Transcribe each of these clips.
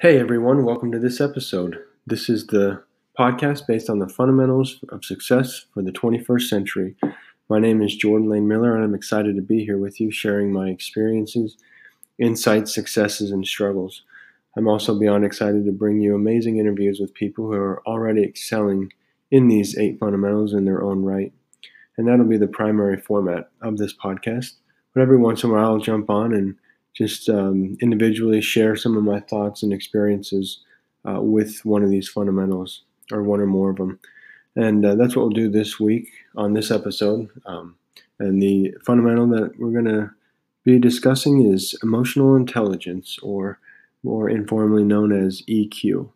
Hey everyone, welcome to this episode. This is the podcast based on the fundamentals of success for the 21st century. My name is Jordan Lane Miller, and I'm excited to be here with you, sharing my experiences, insights, successes, and struggles. I'm also beyond excited to bring you amazing interviews with people who are already excelling in these eight fundamentals in their own right. And that'll be the primary format of this podcast. But every once in a while, I'll jump on and just um, individually share some of my thoughts and experiences uh, with one of these fundamentals or one or more of them. And uh, that's what we'll do this week on this episode. Um, and the fundamental that we're going to be discussing is emotional intelligence, or more informally known as EQ.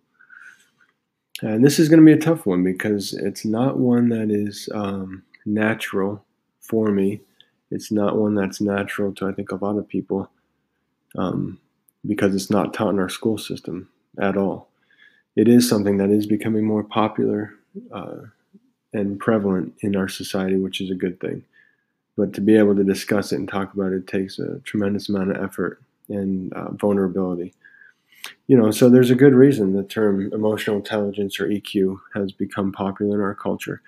And this is going to be a tough one because it's not one that is um, natural for me. It's not one that's natural to, I think, a lot of people um, because it's not taught in our school system at all. It is something that is becoming more popular uh, and prevalent in our society, which is a good thing. But to be able to discuss it and talk about it takes a tremendous amount of effort and uh, vulnerability. You know, so there's a good reason the term emotional intelligence or EQ has become popular in our culture.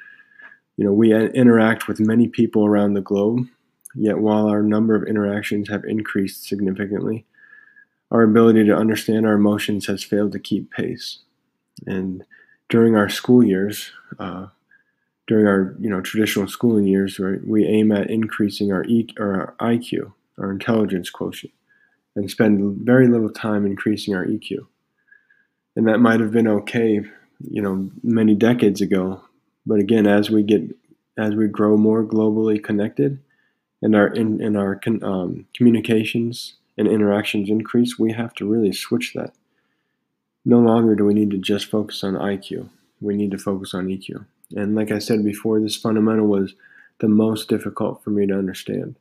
You know, we interact with many people around the globe Yet, while our number of interactions have increased significantly, our ability to understand our emotions has failed to keep pace. And during our school years, uh, during our you know traditional schooling years, right, we aim at increasing our, e- or our IQ, our intelligence quotient, and spend very little time increasing our EQ. And that might have been okay, you know, many decades ago. But again, as we get as we grow more globally connected, and our in, our um, communications and interactions increase, we have to really switch that. No longer do we need to just focus on IQ. We need to focus on EQ. And like I said before, this fundamental was the most difficult for me to understand.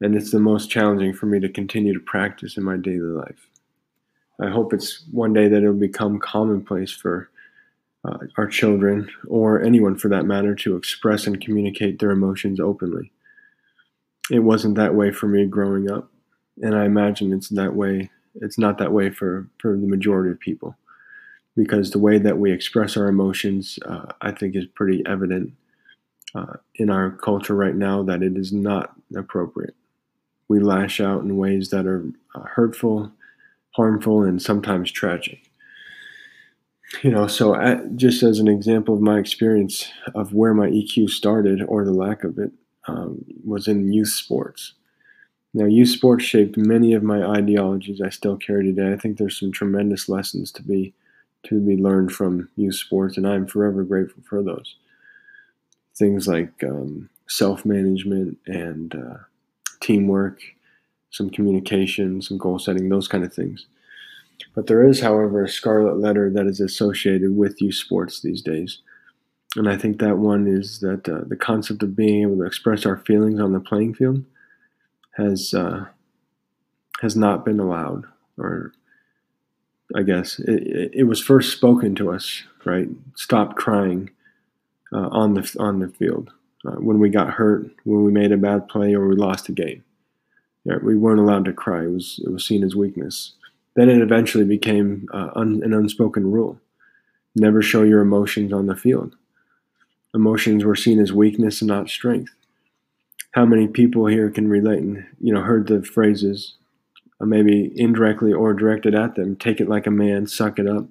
And it's the most challenging for me to continue to practice in my daily life. I hope it's one day that it'll become commonplace for uh, our children, or anyone for that matter, to express and communicate their emotions openly it wasn't that way for me growing up, and I imagine it's that way. It's not that way for for the majority of people, because the way that we express our emotions, uh, I think, is pretty evident uh, in our culture right now that it is not appropriate. We lash out in ways that are uh, hurtful, harmful, and sometimes tragic. You know, so at, just as an example of my experience of where my EQ started or the lack of it, um, was in youth sports. Now, youth sports shaped many of my ideologies I still carry today. I think there's some tremendous lessons to be to be learned from youth sports, and I'm forever grateful for those. Things like um, self-management and uh, teamwork, some communication, some goal setting, those kind of things. But there is, however, a scarlet letter that is associated with youth sports these days. And I think that one is that uh, the concept of being able to express our feelings on the playing field has uh, has not been allowed, or I guess it, it, was first spoken to us, right? Stop crying uh, on the on the field uh, when we got hurt, when we made a bad play, or we lost a game. Yeah, we weren't allowed to cry. It was it was seen as weakness. Then it eventually became uh, un, an unspoken rule: never show your emotions on the field emotions were seen as weakness and not strength. How many people here can relate and you know heard the phrases, uh, maybe indirectly or directed at them? Take it like a man, suck it up,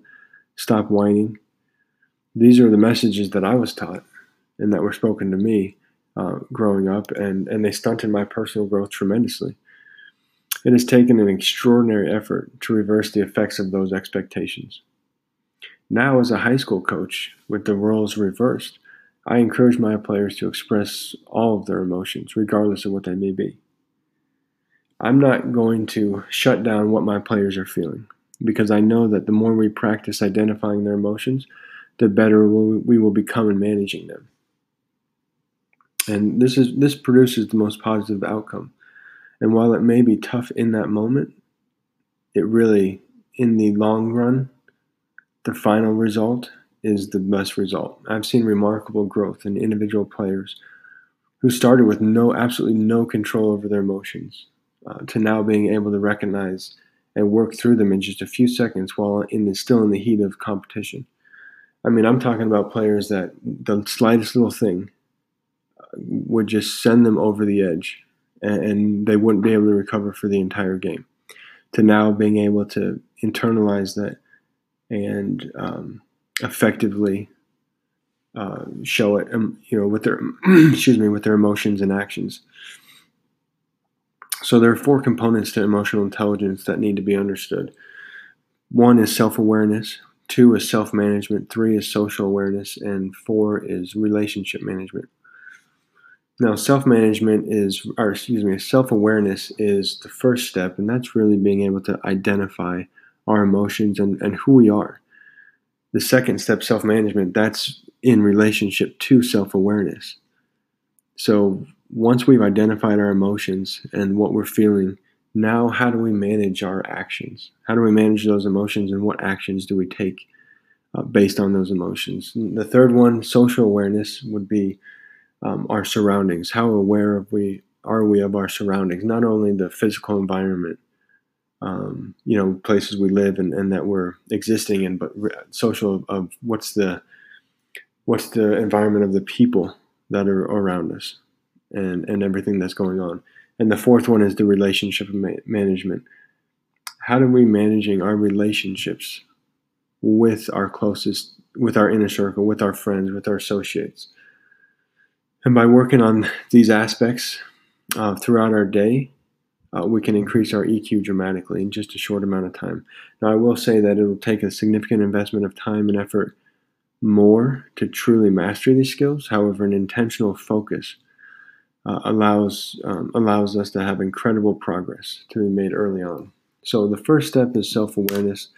stop whining. These are the messages that I was taught and that were spoken to me uh, growing up, and and they stunted my personal growth tremendously. It has taken an extraordinary effort to reverse the effects of those expectations. Now, as a high school coach, with the roles reversed, I encourage my players to express all of their emotions, regardless of what they may be. I'm not going to shut down what my players are feeling because I know that the more we practice identifying their emotions, the better we will become in managing them. And this is this produces the most positive outcome. And while it may be tough in that moment, it really in the long run, the final result is the best result. I've seen remarkable growth in individual players who started with no absolutely no control over their emotions uh, to now being able to recognize and work through them in just a few seconds while in the, still in the heat of competition. I mean, I'm talking about players that the slightest little thing uh, would just send them over the edge and, and they wouldn't be able to recover for the entire game. To now being able to internalize that and um, effectively uh, show it, um, you know, with their excuse me, with their emotions and actions. So there are four components to emotional intelligence that need to be understood. One is self-awareness, two is self-management, three is social awareness, and four is relationship management. Now, self-management is, or excuse me, self-awareness is the first step, and that's really being able to identify our emotions and, and who we are. The second step, self-management, that's in relationship to self awareness. So once we've identified our emotions and what we're feeling, now how do we manage our actions? How do we manage those emotions and what actions do we take uh, based on those emotions? And the third one, social awareness, would be um, our surroundings. How aware of we are we of our surroundings? Not only the physical environment, um, you know, places we live and, and that we're existing in, but social of what's the what's the environment of the people that are around us and, and everything that's going on. And the fourth one is the relationship management. How are we managing our relationships with our closest, with our inner circle, with our friends, with our associates? And by working on these aspects uh, throughout our day, uh, we can increase our EQ dramatically in just a short amount of time. Now, I will say that it will take a significant investment of time and effort more to truly master these skills. However, an intentional focus uh, allows um, allows us to have incredible progress to be made early on. So the first step is self awareness.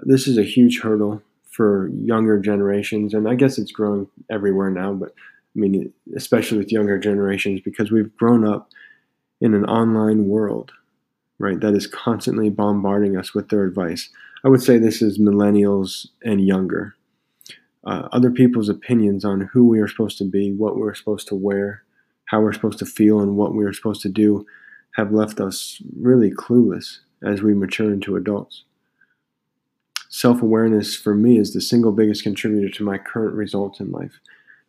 This is a huge hurdle for younger generations, and I guess it's growing everywhere now. But I mean, especially with younger generations, because we've grown up in an online world, right? That is constantly bombarding us with their advice. I would say this is millennials and younger uh, other people's opinions on who we are supposed to be, what we're supposed to wear, how we're supposed to feel, and what we're supposed to do have left us really clueless as we mature into adults. Self awareness for me is the single biggest contributor to my current results in life.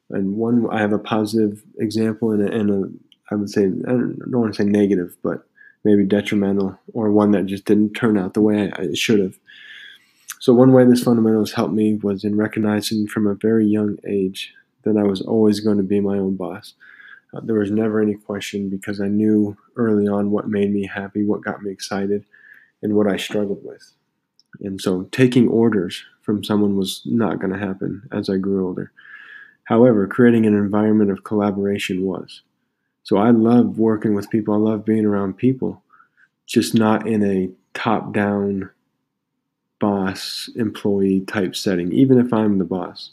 And one, I have a positive example and a, and a I would say, I don't, want to say negative, but maybe detrimental, or one that just didn't turn out the way I, I should have. So, one way this fundamentals helped me was in recognizing from a very young age that I was always going to be my own boss. Uh, there was never any question because I knew early on what made me happy, what got me excited, and what I struggled with. And so, taking orders from someone was not going to happen as I grew older. However, creating an environment of collaboration was. So, I love working with people, I love being around people, just not in a top down boss employee type setting, even if I'm the boss.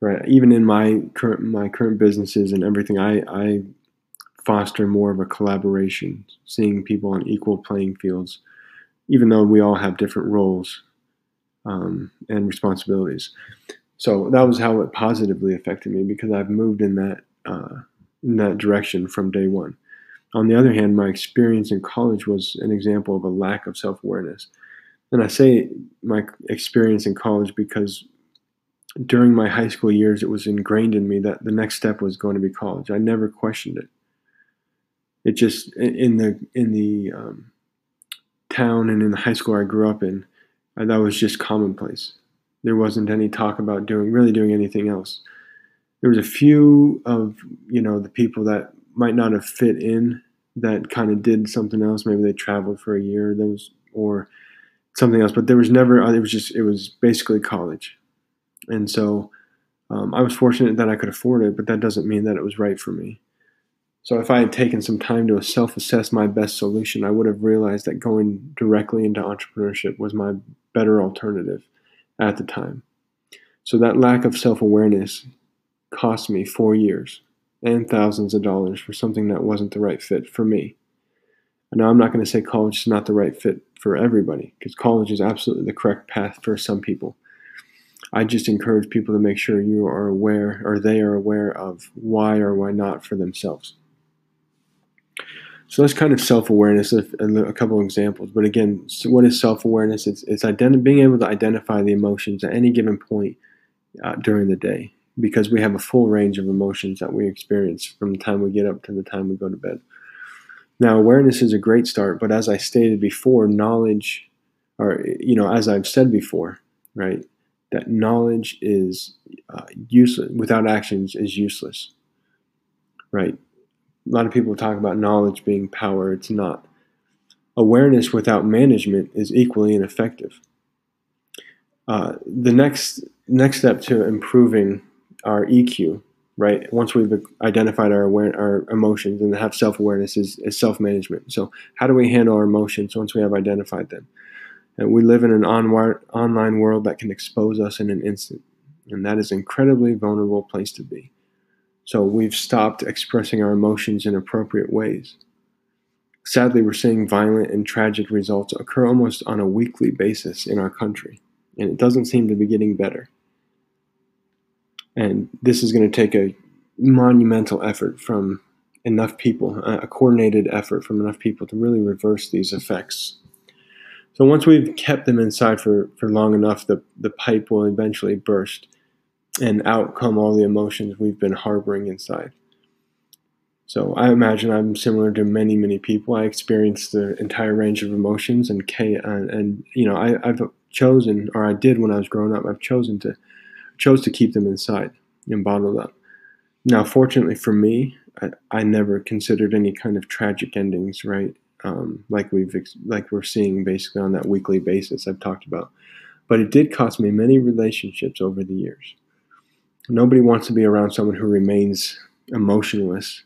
Right. Even in my current my current businesses and everything, I, I foster more of a collaboration, seeing people on equal playing fields, even though we all have different roles um, and responsibilities. So that was how it positively affected me because I've moved in that uh, in that direction from day one. On the other hand, my experience in college was an example of a lack of self awareness. And I say my experience in college because during my high school years, it was ingrained in me that the next step was going to be college. I never questioned it. It just in the in the um, town and in the high school I grew up in, that was just commonplace. There wasn't any talk about doing really doing anything else. There was a few of you know the people that might not have fit in that kind of did something else. Maybe they traveled for a year. Those or something else. But there was never. It was just. It was basically college, and so um, I was fortunate that I could afford it. But that doesn't mean that it was right for me. So if I had taken some time to self-assess my best solution, I would have realized that going directly into entrepreneurship was my better alternative at the time. So that lack of self-awareness cost me four years and thousands of dollars for something that wasn't the right fit for me. Now, I'm not going to say college is not the right fit for everybody because college is absolutely the correct path for some people. I just encourage people to make sure you are aware or they are aware of why or why not for themselves. So that's kind of self-awareness. A, a couple examples, but again, so what is self-awareness? It's it's identi- being able to identify the emotions at any given point uh, during the day, because we have a full range of emotions that we experience from the time we get up to the time we go to bed. Now, awareness is a great start, but as I stated before, knowledge, or you know, as I've said before, right, that knowledge is uh, useless without actions is useless, right? a lot of people talk about knowledge being power. It's not. Awareness without management is equally ineffective. Uh, the next next step to improving our EQ, right? Once we've identified our aware, our emotions and have self awareness, is, is self management. So, how do we handle our emotions once we have identified them? And we live in an on- online world that can expose us in an instant, and that is an incredibly vulnerable place to be. So we've stopped expressing our emotions in appropriate ways. Sadly, we're seeing violent and tragic results occur almost on a weekly basis in our country, and it doesn't seem to be getting better. And this is going to take a monumental effort from enough people, a coordinated effort from enough people to really reverse these effects. So once we've kept them inside for, for long enough, the, the pipe will eventually burst and out come all the emotions we've been harboring inside. So I imagine I'm similar to many, many people. I experienced the entire range of emotions and and, uh, and you know I, I've chosen, or I did when I was growing up. I've chosen to chose to keep them inside and bottle them. Now, fortunately for me, I, I never considered any kind of tragic endings, right? Um, like we've like we're seeing basically on that weekly basis I've talked about. But it did cost me many relationships over the years nobody wants to be around someone who remains emotionless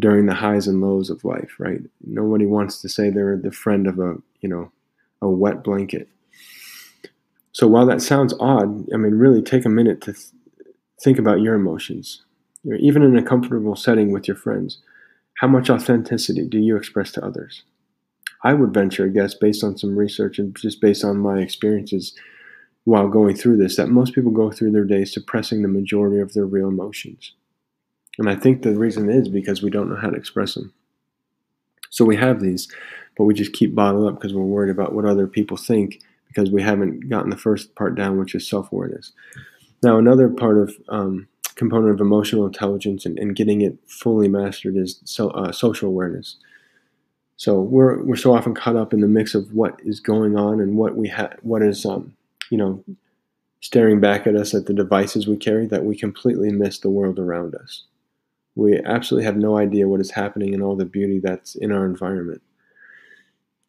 during the highs and lows of life, right? Nobody wants to say they're the friend of a, you know, a wet blanket. So while that sounds odd, I mean, really take a minute to th- think about your emotions. You know, even in a comfortable setting with your friends, how much authenticity do you express to others? I would venture a guess, based on some research and just based on my experiences, while going through this that most people go through their days suppressing the majority of their real emotions. And I think the reason is because we don't know how to express them. So we have these, but we just keep bottled up because we're worried about what other people think because we haven't gotten the first part down, which is self awareness. Now, another part of um, component of emotional intelligence and, and, getting it fully mastered is so, uh, social awareness. So we're we're so often caught up in the mix of what is going on and what we have, what is um, you know, staring back at us at the devices we carry that we completely miss the world around us. We absolutely have no idea what is happening and all the beauty that's in our environment.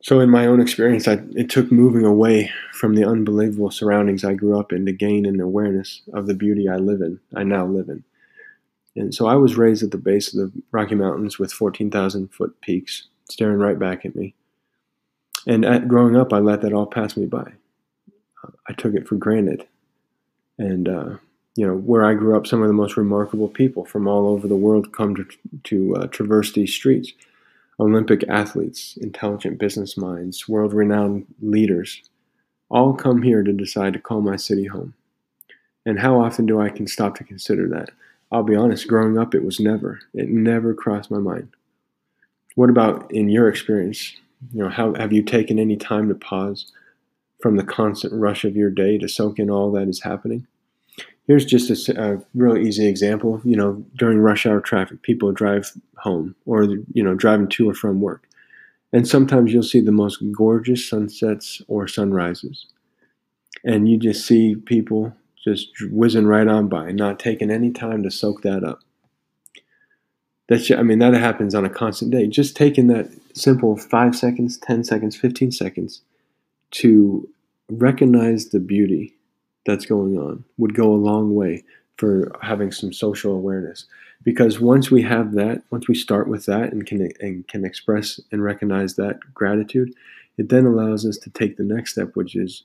So, in my own experience, I, it took moving away from the unbelievable surroundings I grew up in to gain an awareness of the beauty I live in, I now live in. And so I was raised at the base of the Rocky Mountains with 14,000 foot peaks staring right back at me. And at, growing up, I let that all pass me by. I took it for granted. And, uh, you know, where I grew up, some of the most remarkable people from all over the world come to, to uh, traverse these streets. Olympic athletes, intelligent business minds, world renowned leaders, all come here to decide to call my city home. And how often do I can stop to consider that? I'll be honest, growing up, it was never. It never crossed my mind. What about in your experience? You know, how have you taken any time to pause, from the constant rush of your day to soak in all that is happening. Here's just a, a really easy example. You know, during rush hour traffic, people drive home or, you know, driving to or from work. And sometimes you'll see the most gorgeous sunsets or sunrises. And you just see people just whizzing right on by, not taking any time to soak that up. That's, I mean, that happens on a constant day. Just taking that simple five seconds, 10 seconds, 15 seconds to recognize the beauty that's going on would go a long way for having some social awareness. Because once we have that once we start with that and can and can express and recognize that gratitude it then allows us to take the next step which is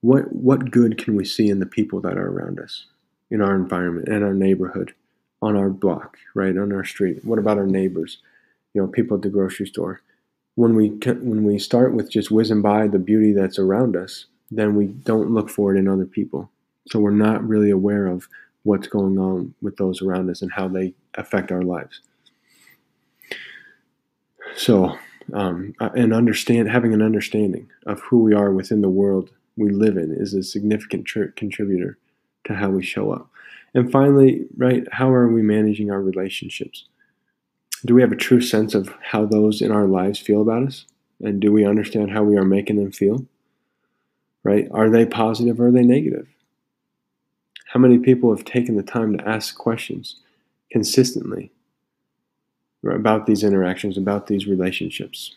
what what good can we see in the people that are around us in our environment in our neighborhood on our block right on our street? What about our neighbors? You know people at the grocery store. When we when we start with just whizzing by the beauty that's around us, then we don't look for it in other people. So we're not really aware of what's going on with those around us and how they affect our lives. So, um, and understand having an understanding of who we are within the world we live in is a significant tr- contributor to how we show up. And finally, right, how are we managing our relationships? Do we have a true sense of how those in our lives feel about us? And do we understand how we are making them feel? Right? Are they positive or are they negative? How many people have taken the time to ask questions consistently about these interactions, about these relationships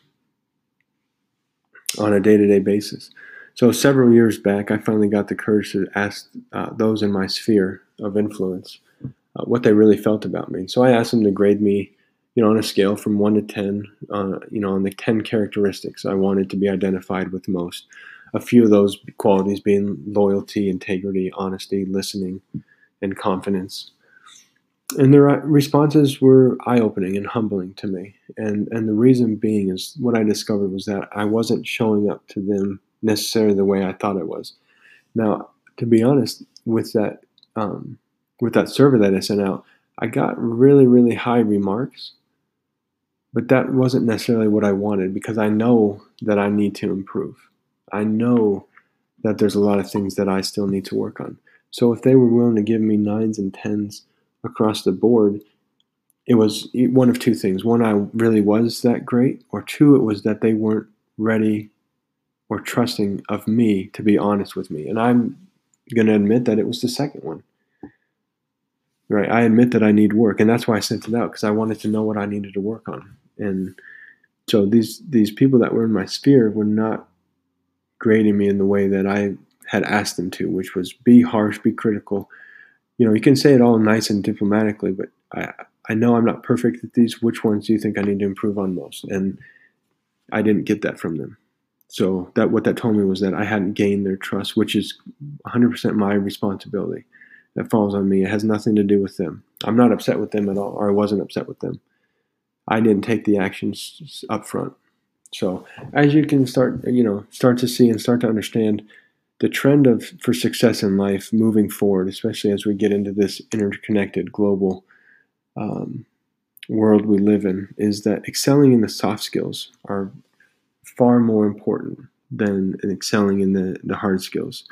on a day to day basis? So, several years back, I finally got the courage to ask uh, those in my sphere of influence uh, what they really felt about me. So, I asked them to grade me you know, on a scale from one to 10, uh, you know, on the 10 characteristics I wanted to be identified with most. A few of those qualities being loyalty, integrity, honesty, listening, and confidence. And their responses were eye opening and humbling to me. And, and the reason being is what I discovered was that I wasn't showing up to them necessarily the way I thought it was. Now, to be honest, with that, um, with that survey that I sent out, I got really, really high remarks but that wasn't necessarily what I wanted because I know that I need to improve. I know that there's a lot of things that I still need to work on. So if they were willing to give me nines and tens across the board, it was one of two things. One, I really was that great, or two, it was that they weren't ready or trusting of me to be honest with me. And I'm going to admit that it was the second one. Right? I admit that I need work, and that's why I sent it out because I wanted to know what I needed to work on and so these these people that were in my sphere were not grading me in the way that I had asked them to, which was be harsh, be critical. You know, you can say it all nice and diplomatically, but I I know I'm not perfect at these. Which ones do you think I need to improve on most? And I didn't get that from them. So that what that told me was that I hadn't gained their trust, which is 100% my responsibility. That falls on me. It has nothing to do with them. I'm not upset with them at all, or I wasn't upset with them. I didn't take the actions up front. So as you can start, you know, start to see and start to understand the trend of for success in life moving forward, especially as we get into this interconnected global um, world we live in, is that excelling in the soft skills are far more important than excelling in the, the hard skills.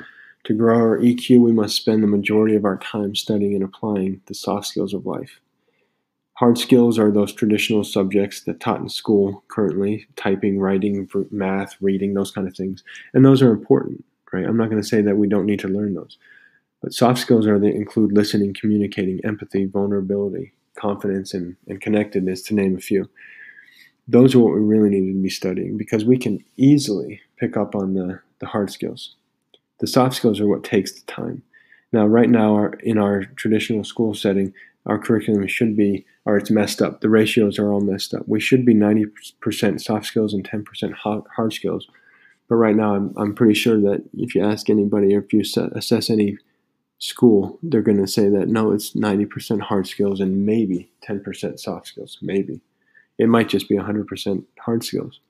To grow our EQ, we must spend the majority of our time studying and applying the soft skills of life. Hard skills are those traditional subjects that taught in school currently typing, writing, math, reading, those kind of things. And those are important, right? I'm not going to say that we don't need to learn those. But soft skills are they include listening, communicating, empathy, vulnerability, confidence, and, and connectedness, to name a few. Those are what we really need to be studying because we can easily pick up on the, the hard skills. The soft skills are what takes the time. Now, right now, our, in our traditional school setting, our curriculum should be, or it's messed up. The ratios are all messed up. We should be 90% soft skills and 10% hard skills. But right now, I'm, I'm pretty sure that if you ask anybody or if you assess any school, they're going to say that no, it's 90% hard skills and maybe 10% soft skills. Maybe. It might just be 100% hard skills.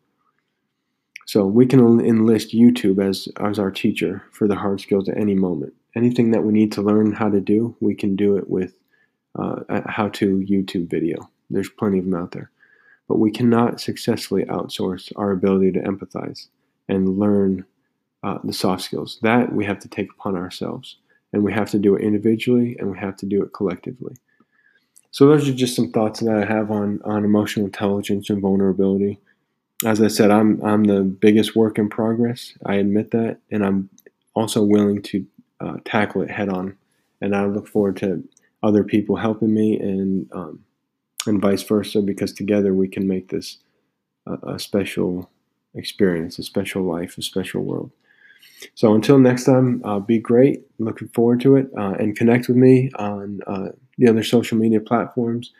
So we can enlist YouTube as, as our teacher for the hard skills at any moment. Anything that we need to learn how to do, we can do it with uh, how to YouTube video. There's plenty of them out there. But we cannot successfully outsource our ability to empathize and learn uh, the soft skills. That we have to take upon ourselves. And we have to do it individually and we have to do it collectively. So, those are just some thoughts that I have on, on emotional intelligence and vulnerability. As I said, I'm, I'm the biggest work in progress. I admit that. And I'm also willing to uh, tackle it head on. And I look forward to other people helping me and um, and vice versa because together we can make this a, a special experience, a special life, a special world. So until next time, uh, be great. Looking forward to it. Uh, and connect with me on uh, the other social media platforms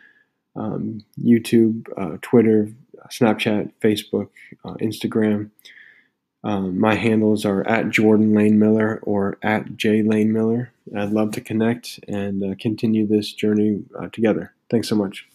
um, YouTube, uh, Twitter, Snapchat, Facebook, uh, Instagram. Um, my handles are at Jordan Lane Miller or at J Lane Miller. I'd love to connect and uh, continue this journey uh, together. Thanks so much.